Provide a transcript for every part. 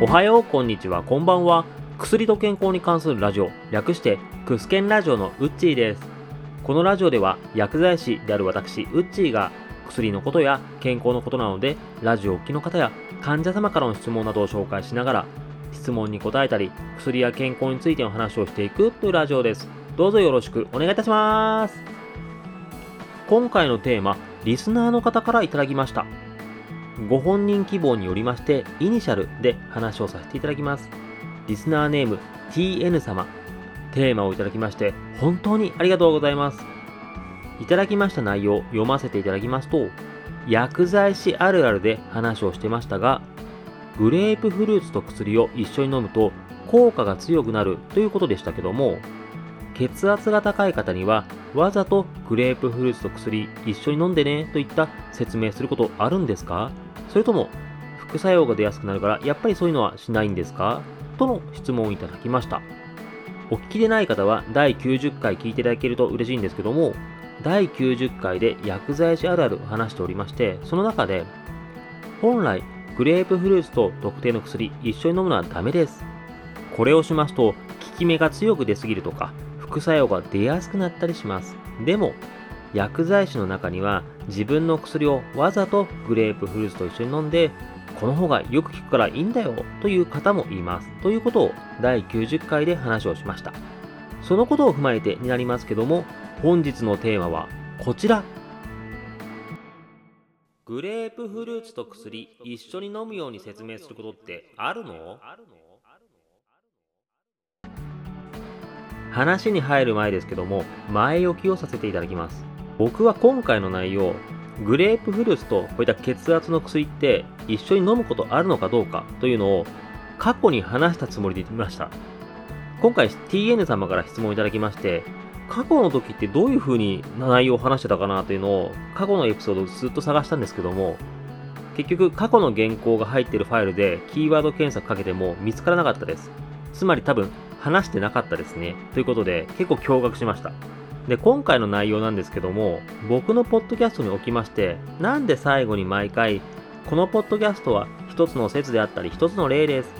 おはよう、こんにちは、こんばんは。薬と健康に関するラジオ、略してクスケンラジオのウッチーです。このラジオでは薬剤師である私、ウッチーが薬のことや健康のことなので、ラジオをお聞きの方や患者様からの質問などを紹介しながら、質問に答えたり、薬や健康についての話をしていくというラジオです。どうぞよろしくお願いいたします。今回のテーマ、リスナーの方からいただきました。ご本人希望によりまして、イニシャルで話をさせていただきます。リスナーネーム TN 様、テーマをいただきまして、本当にありがとうございます。いただきました内容を読ませていただきますと、薬剤師あるあるで話をしてましたが、グレープフルーツと薬を一緒に飲むと効果が強くなるということでしたけども、血圧が高い方にはわざとグレープフルーツと薬一緒に飲んでねといった説明することあるんですか？それとも副作用が出やすくなるからやっぱりそういうのはしないんですか？との質問をいただきました。お聞きでない方は第90回聞いていただけると嬉しいんですけども、第90回で薬剤師あるある話しておりまして、その中で、本来グレープフルーツと特定の薬一緒に飲むのはダメです。これをしますと効き目が強く出すぎるとか副作用が出やすくなったりします。でも薬剤師の中には自分の薬をわざとグレープフルーツと一緒に飲んでこの方がよく効くからいいんだよという方もいます。ということを第90回で話をしました。そのことを踏まえてになりますけども本日のテーマはこちら。グレープフルーツと薬一緒に飲むように説明することってあるの？話に入る前ですけども前置きをさせていただきます僕は今回の内容、グレープフルーツとこういった血圧の薬って一緒に飲むことあるのかどうかというのを過去に話したつもりでいました。今回 TN 様から質問いただきまして、過去の時ってどういう風に内容を話してたかなというのを過去のエピソードをずっと探したんですけども、結局過去の原稿が入ってるファイルでキーワード検索かけても見つからなかったです。つまり多分話してなかったですね。ということで結構驚愕しました。で、今回の内容なんですけども、僕のポッドキャストにおきまして、なんで最後に毎回、このポッドキャストは一つの説であったり一つの例です。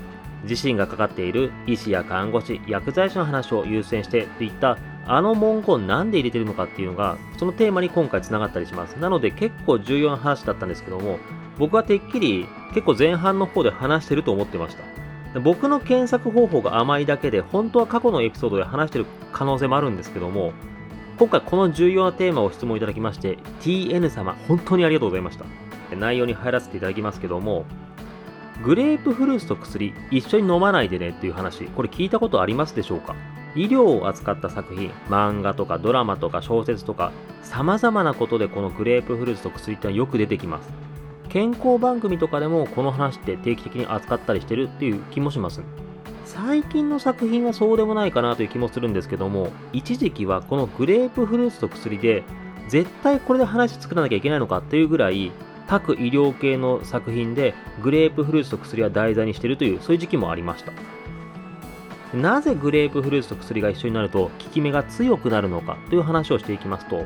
自身がかかっている医師や看護師、薬剤師の話を優先してといったあの文言なんで入れてるのかっていうのが、そのテーマに今回つながったりします。なので結構重要な話だったんですけども、僕はてっきり結構前半の方で話してると思ってました。僕の検索方法が甘いだけで、本当は過去のエピソードで話してる可能性もあるんですけども、今回この重要なテーマを質問いただきまして TN 様本当にありがとうございました。内容に入らせていただきますけどもグレープフルーツと薬一緒に飲まないでねっていう話これ聞いたことありますでしょうか？医療を扱った作品漫画とかドラマとか小説とか様々なことでこのグレープフルーツと薬ってのはよく出てきます。健康番組とかでもこの話って定期的に扱ったりしてるっていう気もします。最近の作品はそうでもないかなという気もするんですけども一時期はこのグレープフルーツと薬で絶対これで話作らなきゃいけないのかっていうぐらい各医療系の作品でグレープフルーツと薬は題材にしているというそういう時期もありました。なぜグレープフルーツと薬が一緒になると効き目が強くなるのかという話をしていきますと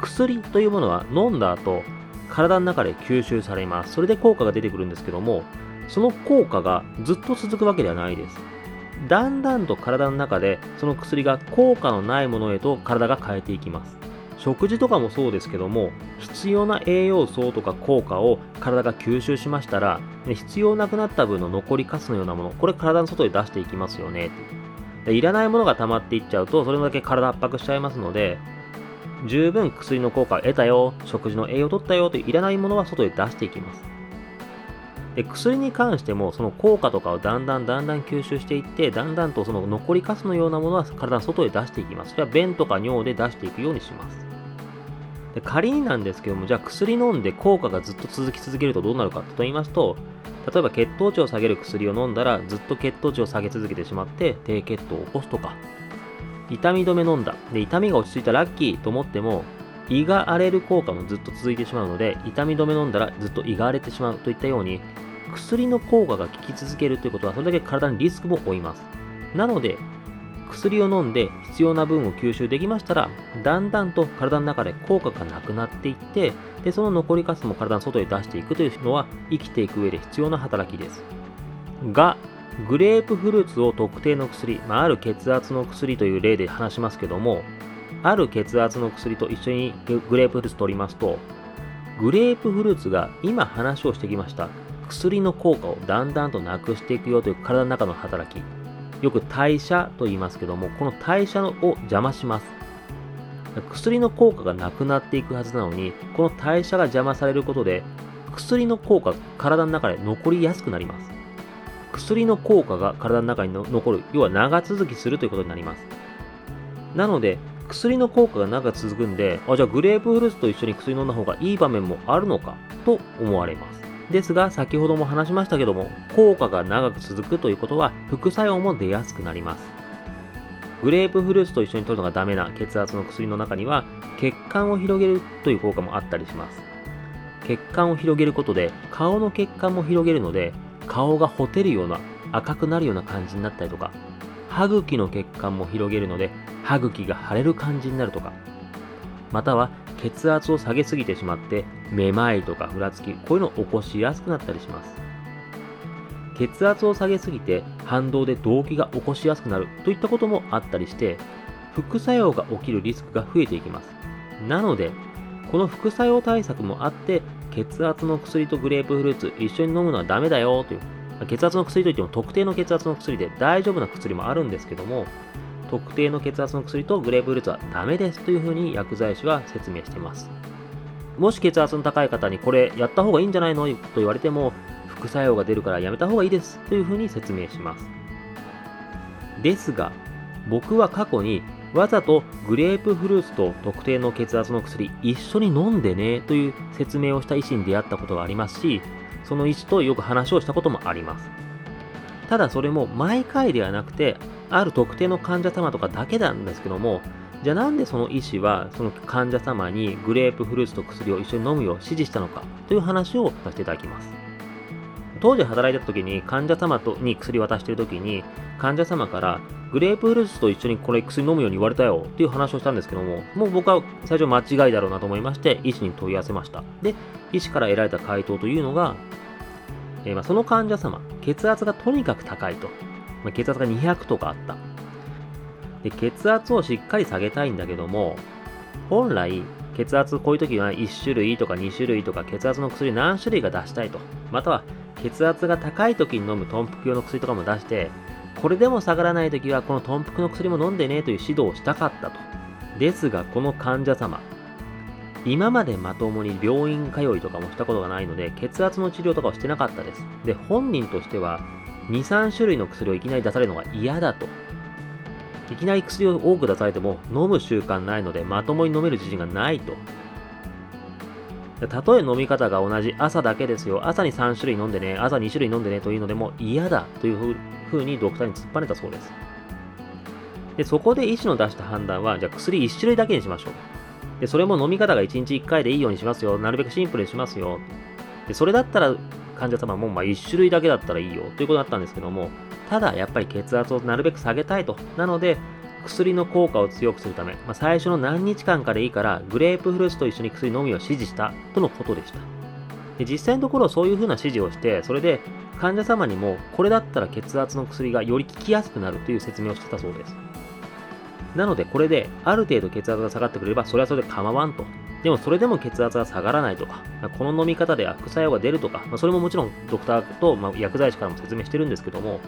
薬というものは飲んだ後体の中で吸収されます。それで効果が出てくるんですけどもその効果がずっと続くわけではないです。だんだんと体の中でその薬が効果のないものへと体が変えていきます。食事とかもそうですけども必要な栄養素とか効果を体が吸収しましたら必要なくなった分の残りかすのようなものこれ体の外に出していきますよねでいらないものが溜まっていっちゃうとそれだけ体圧迫しちゃいますので十分薬の効果を得たよ食事の栄養を取ったよといういらないものは外へ出していきますで薬に関してもその効果とかをだんだんだんだん吸収していってだんだんとその残りかすのようなものは体の外へ出していきます。それは便とか尿で出していくようにします。で仮になんですけどもじゃあ薬飲んで効果がずっと続き続けるとどうなるかと言いますと例えば血糖値を下げる薬を飲んだらずっと血糖値を下げ続けてしまって低血糖を起こすとか痛み止め飲んだ。で痛みが落ち着いたらラッキーと思っても胃が荒れる効果もずっと続いてしまうので痛み止め飲んだらずっと胃が荒れてしまうといったように薬の効果が効き続けるということはそれだけ体にリスクも負います。なので薬を飲んで必要な分を吸収できましたらだんだんと体の中で効果がなくなっていってでその残りカスも体の外へ出していくというのは生きていく上で必要な働きです。が、グレープフルーツを特定の薬、まあ、ある血圧の薬という例で話しますけども、ある血圧の薬と一緒にグレープフルーツ取りますと、グレープフルーツが今話をしてきました薬の効果をだんだんとなくしていくよという体の中の働き、よく代謝と言いますけども、この代謝を邪魔します。薬の効果がなくなっていくはずなのに、この代謝が邪魔されることで、薬の効果が、体の中で残りやすくなります。薬の効果が体の中に残る、要は長続きするということになります。なので、薬の効果が長く続くんで、あ、じゃあグレープフルーツと一緒に薬飲んだ方がいい場面もあるのかと思われます。ですが、先ほども話しましたけども、効果が長く続くということは、副作用も出やすくなります。グレープフルーツと一緒に摂るのがダメな血圧の薬の中には、血管を広げるという効果もあったりします。血管を広げることで、顔の血管も広げるので、顔がほてるような、赤くなるような感じになったりとか、歯茎の血管も広げるので、歯茎が腫れる感じになるとか、または血圧を下げすぎてしまって、めまいとかふらつき、こういうのを起こしやすくなったりします。血圧を下げすぎて反動で動悸が起こしやすくなるといったこともあったりして、副作用が起きるリスクが増えていきます。なので、この副作用対策もあって、血圧の薬とグレープフルーツ一緒に飲むのはダメだよという、血圧の薬といっても特定の血圧の薬で大丈夫な薬もあるんですけども、特定の血圧の薬とグレープフルーツはダメですというふうに薬剤師は説明しています。もし血圧の高い方にこれやった方がいいんじゃないのと言われても、副作用が出るからやめた方がいいですというふうに説明します。ですが、僕は過去にわざとグレープフルーツと特定の血圧の薬一緒に飲んでねという説明をした医師に出会ったことがありますし、その医師とよく話をしたこともあります。ただそれも毎回ではなくて、ある特定の患者様とかだけなんですけども、じゃあなんでその医師はその患者様にグレープフルーツと薬を一緒に飲むよう指示したのかという話をさせていただきます。当時働いてた時に患者様とに薬渡している時に患者様からグレープフルーツと一緒にこれ薬飲むように言われたよっていう話をしたんですけども、もう僕は最初間違いだろうなと思いまして、医師に問い合わせました。で、医師から得られた回答というのが、えー、まその患者様、血圧がとにかく高いと。まあ、血圧が200とかあった。で、血圧をしっかり下げたいんだけども、本来、血圧こういう時は1種類とか2種類とか血圧の薬何種類が出したいと。または血圧が高い時に飲む豚腹用の薬とかも出して、これでも下がらない時はこの豚腹の薬も飲んでねという指導をしたかったと。ですが、この患者様、今までまともに病院通いとかもしたことがないので、血圧の治療とかをしてなかったです。で、本人としては、2、3種類の薬をいきなり出されるのが嫌だと。いきなり薬を多く出されても飲む習慣ないのでまともに飲める自信がないと。たとえ飲み方が同じ朝だけですよ。朝に3種類飲んでね、朝2種類飲んでねというのでも嫌だというふうにドクターに突っぱねたそうです。で、そこで医師の出した判断は、じゃあ薬1種類だけにしましょう。で、それも飲み方が1日1回でいいようにしますよ。なるべくシンプルにしますよ。で、それだったら患者様もまあ1種類だけだったらいいよということだったんですけども、ただやっぱり血圧をなるべく下げたいと。なので、薬の効果を強くするため、まあ、最初の何日間かでいいから、グレープフルーツと一緒に薬飲みを指示したとのことでした。で実際のところそういうふうな指示をして、それで患者様にもこれだったら血圧の薬がより効きやすくなるという説明をしてたそうです。なのでこれである程度血圧が下がってくればそれはそれで構わんと。でもそれでも血圧が下がらないとか、この飲み方では副作用が出るとか、ま、それももちろんドクターと、ま、薬剤師からも説明してるんですけども、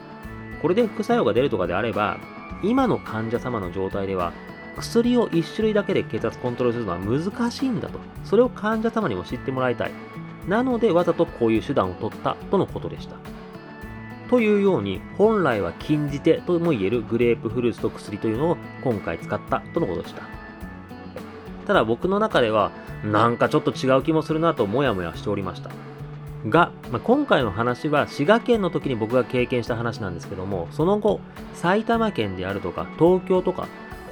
これで副作用が出るとかであれば、今の患者様の状態では、薬を1種類だけで血圧コントロールするのは難しいんだと。それを患者様にも知ってもらいたい。なので、わざとこういう手段を取ったとのことでした。というように、本来は禁じ手とも言えるグレープフルーツと薬というのを今回使ったとのことでした。ただ僕の中では、なんかちょっと違う気もするなともやもやしておりました。が、まあ、今回の話は滋賀県の時に僕が経験した話なんですけども、その後、埼玉県であるとか、東京とか、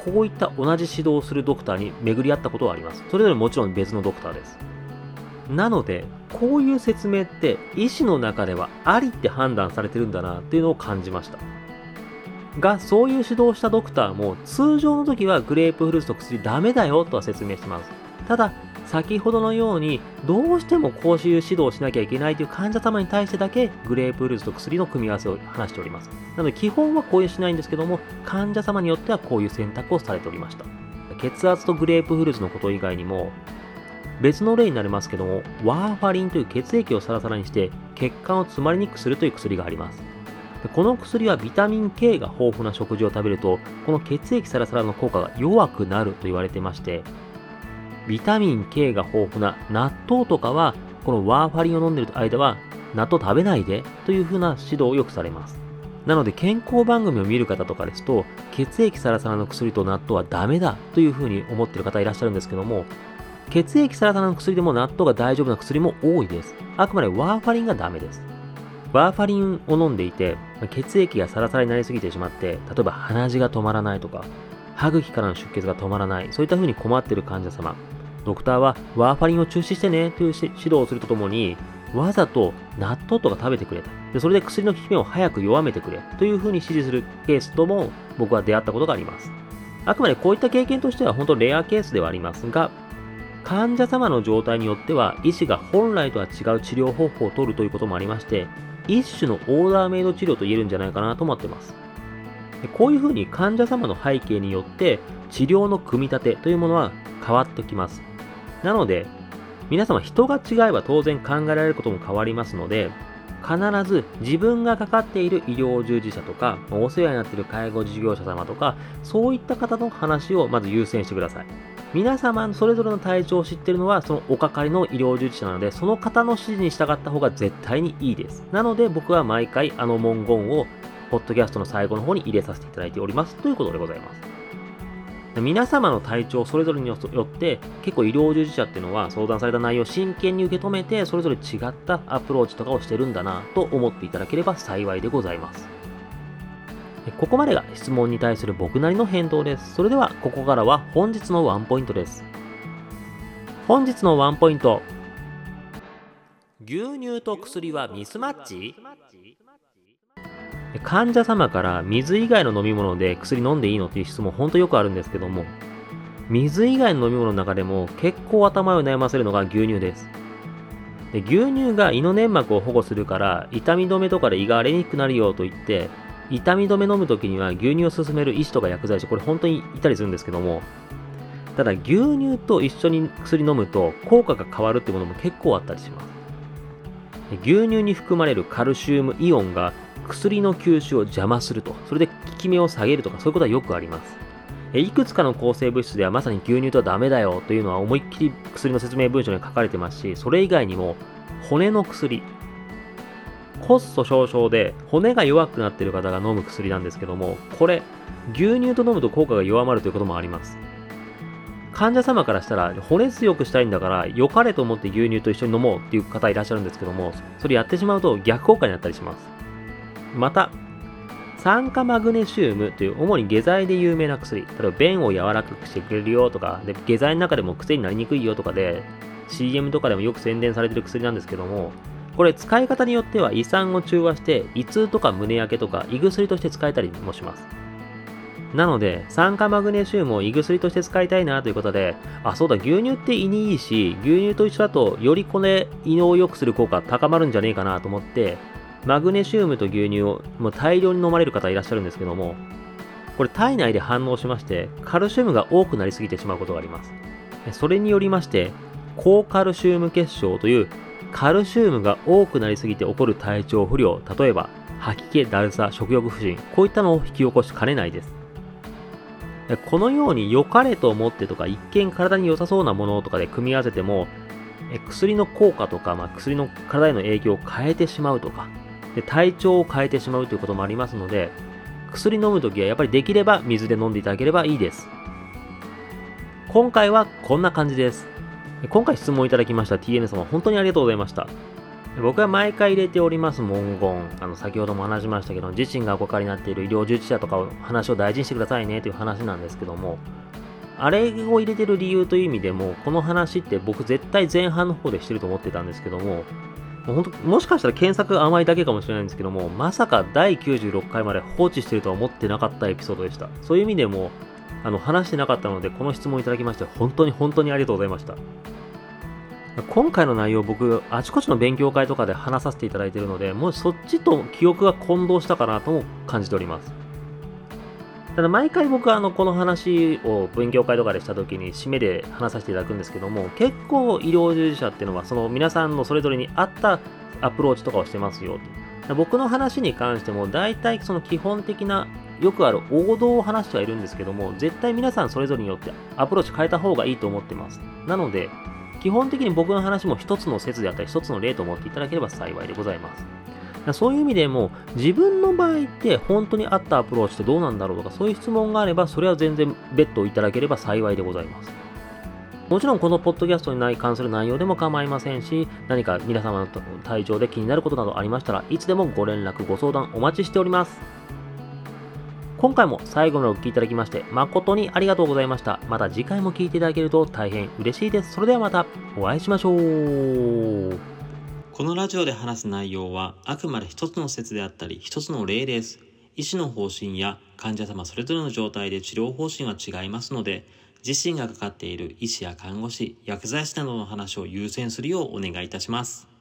こういった同じ指導をするドクターに巡り合ったことはあります。それぞれもちろん別のドクターです。なので、こういう説明って医師の中ではありって判断されてるんだなっていうのを感じました。が、そういう指導をしたドクターも通常の時はグレープフルーツと薬ダメだよとは説明してます。ただ、先ほどのようにどうしても講習指導しなきゃいけないという患者様に対してだけグレープフルーツと薬の組み合わせを話しております。なので基本はこういうしないんですけども患者様によってはこういう選択をされておりました。血圧とグレープフルーツのこと以外にも別の例になりますけどもワーファリンという血液をサラサラにして血管を詰まりにくくするという薬があります。この薬はビタミン K が豊富な食事を食べるとこの血液サラサラの効果が弱くなると言われてましてビタミン K が豊富な納豆とかはこのワーファリンを飲んでいる間は納豆食べないでというふうな指導をよくされます。なので健康番組を見る方とかですと血液サラサラの薬と納豆はダメだというふうに思っている方いらっしゃるんですけども血液サラサラの薬でも納豆が大丈夫な薬も多いです。あくまでワーファリンがダメです。ワーファリンを飲んでいて、血液がサラサラになりすぎてしまって、例えば鼻血が止まらないとか、歯茎からの出血が止まらない、そういった風に困っている患者様、ドクターはワーファリンを中止してねという指導をするとともに、わざと納豆とか食べてくれ。でそれで薬の効き目を早く弱めてくれという風に指示するケースとも僕は出会ったことがあります。あくまでこういった経験としては本当レアケースではありますが、患者様の状態によっては医師が本来とは違う治療方法を取るということもありまして、一種のオーダーメイド治療と言えるんじゃないかなと思ってます。こういうふうに患者様の背景によって治療の組み立てというものは変わってきます。なので、皆様人が違えば当然考えられることも変わりますので、必ず自分がかかっている医療従事者とか、お世話になっている介護事業者様とか、そういった方の話をまず優先してください。皆様それぞれの体調を知っているのはそのおかかりの医療従事者なのでその方の指示に従った方が絶対にいいです。なので僕は毎回あの文言をポッドキャストの最後の方に入れさせていただいております。ということでございます。皆様の体調それぞれによって結構医療従事者っていうのは相談された内容を真剣に受け止めてそれぞれ違ったアプローチとかをしてるんだなと思っていただければ幸いでございます。ここまでが質問に対する僕なりの返答です。それでは、ここからは本日のワンポイントです。本日のワンポイント。牛乳と薬はミスマッチ？患者様から水以外の飲み物で薬飲んでいいのっていう質問本当よくあるんですけども、水以外の飲み物の中でも結構頭を悩ませるのが牛乳です。で牛乳が胃の粘膜を保護するから痛み止めとかで胃が荒れにくくなるよと言って痛み止め飲むときには牛乳を勧める医師とか薬剤師、これ本当にいたりするんですけども、ただ牛乳と一緒に薬飲むと効果が変わるってものも結構あったりします。牛乳に含まれるカルシウムイオンが薬の吸収を邪魔すると、それで効き目を下げるとかそういうことはよくあります。いくつかの抗生物質ではまさに牛乳とはダメだよというのは思いっきり薬の説明文書に書かれてますし、それ以外にも骨の薬、コスト少々で骨が弱くなっている方が飲む薬なんですけども、これ、牛乳と飲むと効果が弱まるということもあります。患者様からしたら骨強くしたいんだから良かれと思って牛乳と一緒に飲もうっていう方いらっしゃるんですけどもそれやってしまうと逆効果になったりしますまた酸化マグネシウムという主に下剤で有名な薬例えば便を柔らかくしてくれるよとかで下剤の中でも癖になりにくいよとかで CM とかでもよく宣伝されてる薬なんですけどもこれ使い方によっては胃酸を中和して胃痛とか胸焼けとか胃薬として使えたりもします。なので、酸化マグネシウムを胃薬として使いたいなということで、あ、そうだ、牛乳って胃にいいし、牛乳と一緒だとよりこれ胃の良くする効果高まるんじゃねえかなと思って、マグネシウムと牛乳をもう大量に飲まれる方いらっしゃるんですけども、これ体内で反応しまして、カルシウムが多くなりすぎてしまうことがあります。それによりまして、高カルシウム結晶というカルシウムが多くなりすぎて起こる体調不良、例えば吐き気、だるさ、食欲不振、こういったのを引き起こしかねないです。このように良かれと思ってとか、一見体に良さそうなものとかで組み合わせても、薬の効果とか、まあ、薬の体への影響を変えてしまうとかで、体調を変えてしまうということもありますので、薬飲むときはやっぱりできれば水で飲んでいただければいいです。今回はこんな感じです。今回質問いただきました TN 様、本当にありがとうございました。僕は毎回入れております文言、あの先ほども話しましたけど、自身がおかかりになっている医療従事者とかを話を大事にしてくださいねという話なんですけども、あれを入れてる理由という意味でも、この話って僕絶対前半の方でしてると思ってたんですけども、もう本当もしかしたら検索甘いだけかもしれないんですけども、まさか第96回まで放置してるとは思ってなかったエピソードでした。そういう意味でも、あの話してなかったので、この質問いただきまして、本当に本当にありがとうございました。今回の内容僕あちこちの勉強会とかで話させていただいているのでもうそっちと記憶が混同したかなとも感じておりますただ毎回僕はあのこの話を勉強会とかでした時に締めで話させていただくんですけども結構医療従事者っていうのはその皆さんのそれぞれに合ったアプローチとかをしてますよ僕の話に関しても大体その基本的なよくある王道を話してはいるんですけども絶対皆さんそれぞれによってアプローチ変えた方がいいと思ってますなので基本的に僕の話も一つの説であったり一つの例と思っていただければ幸いでございます。そういう意味でも自分の場合って本当に合ったアプローチってどうなんだろうとかそういう質問があればそれは全然別途いただければ幸いでございます。もちろんこのポッドキャストに関する内容でも構いませんし何か皆様の体調で気になることなどありましたらいつでもご連絡ご相談お待ちしております。今回も最後までお聴きいただきまして誠にありがとうございました。また次回も聴いていただけると大変嬉しいです。それではまたお会いしましょう。このラジオで話す内容はあくまで一つの説であったり一つの例です。医師の方針や患者様それぞれの状態で治療方針は違いますので、自身がかかっている医師や看護師、薬剤師などの話を優先するようお願いいたします。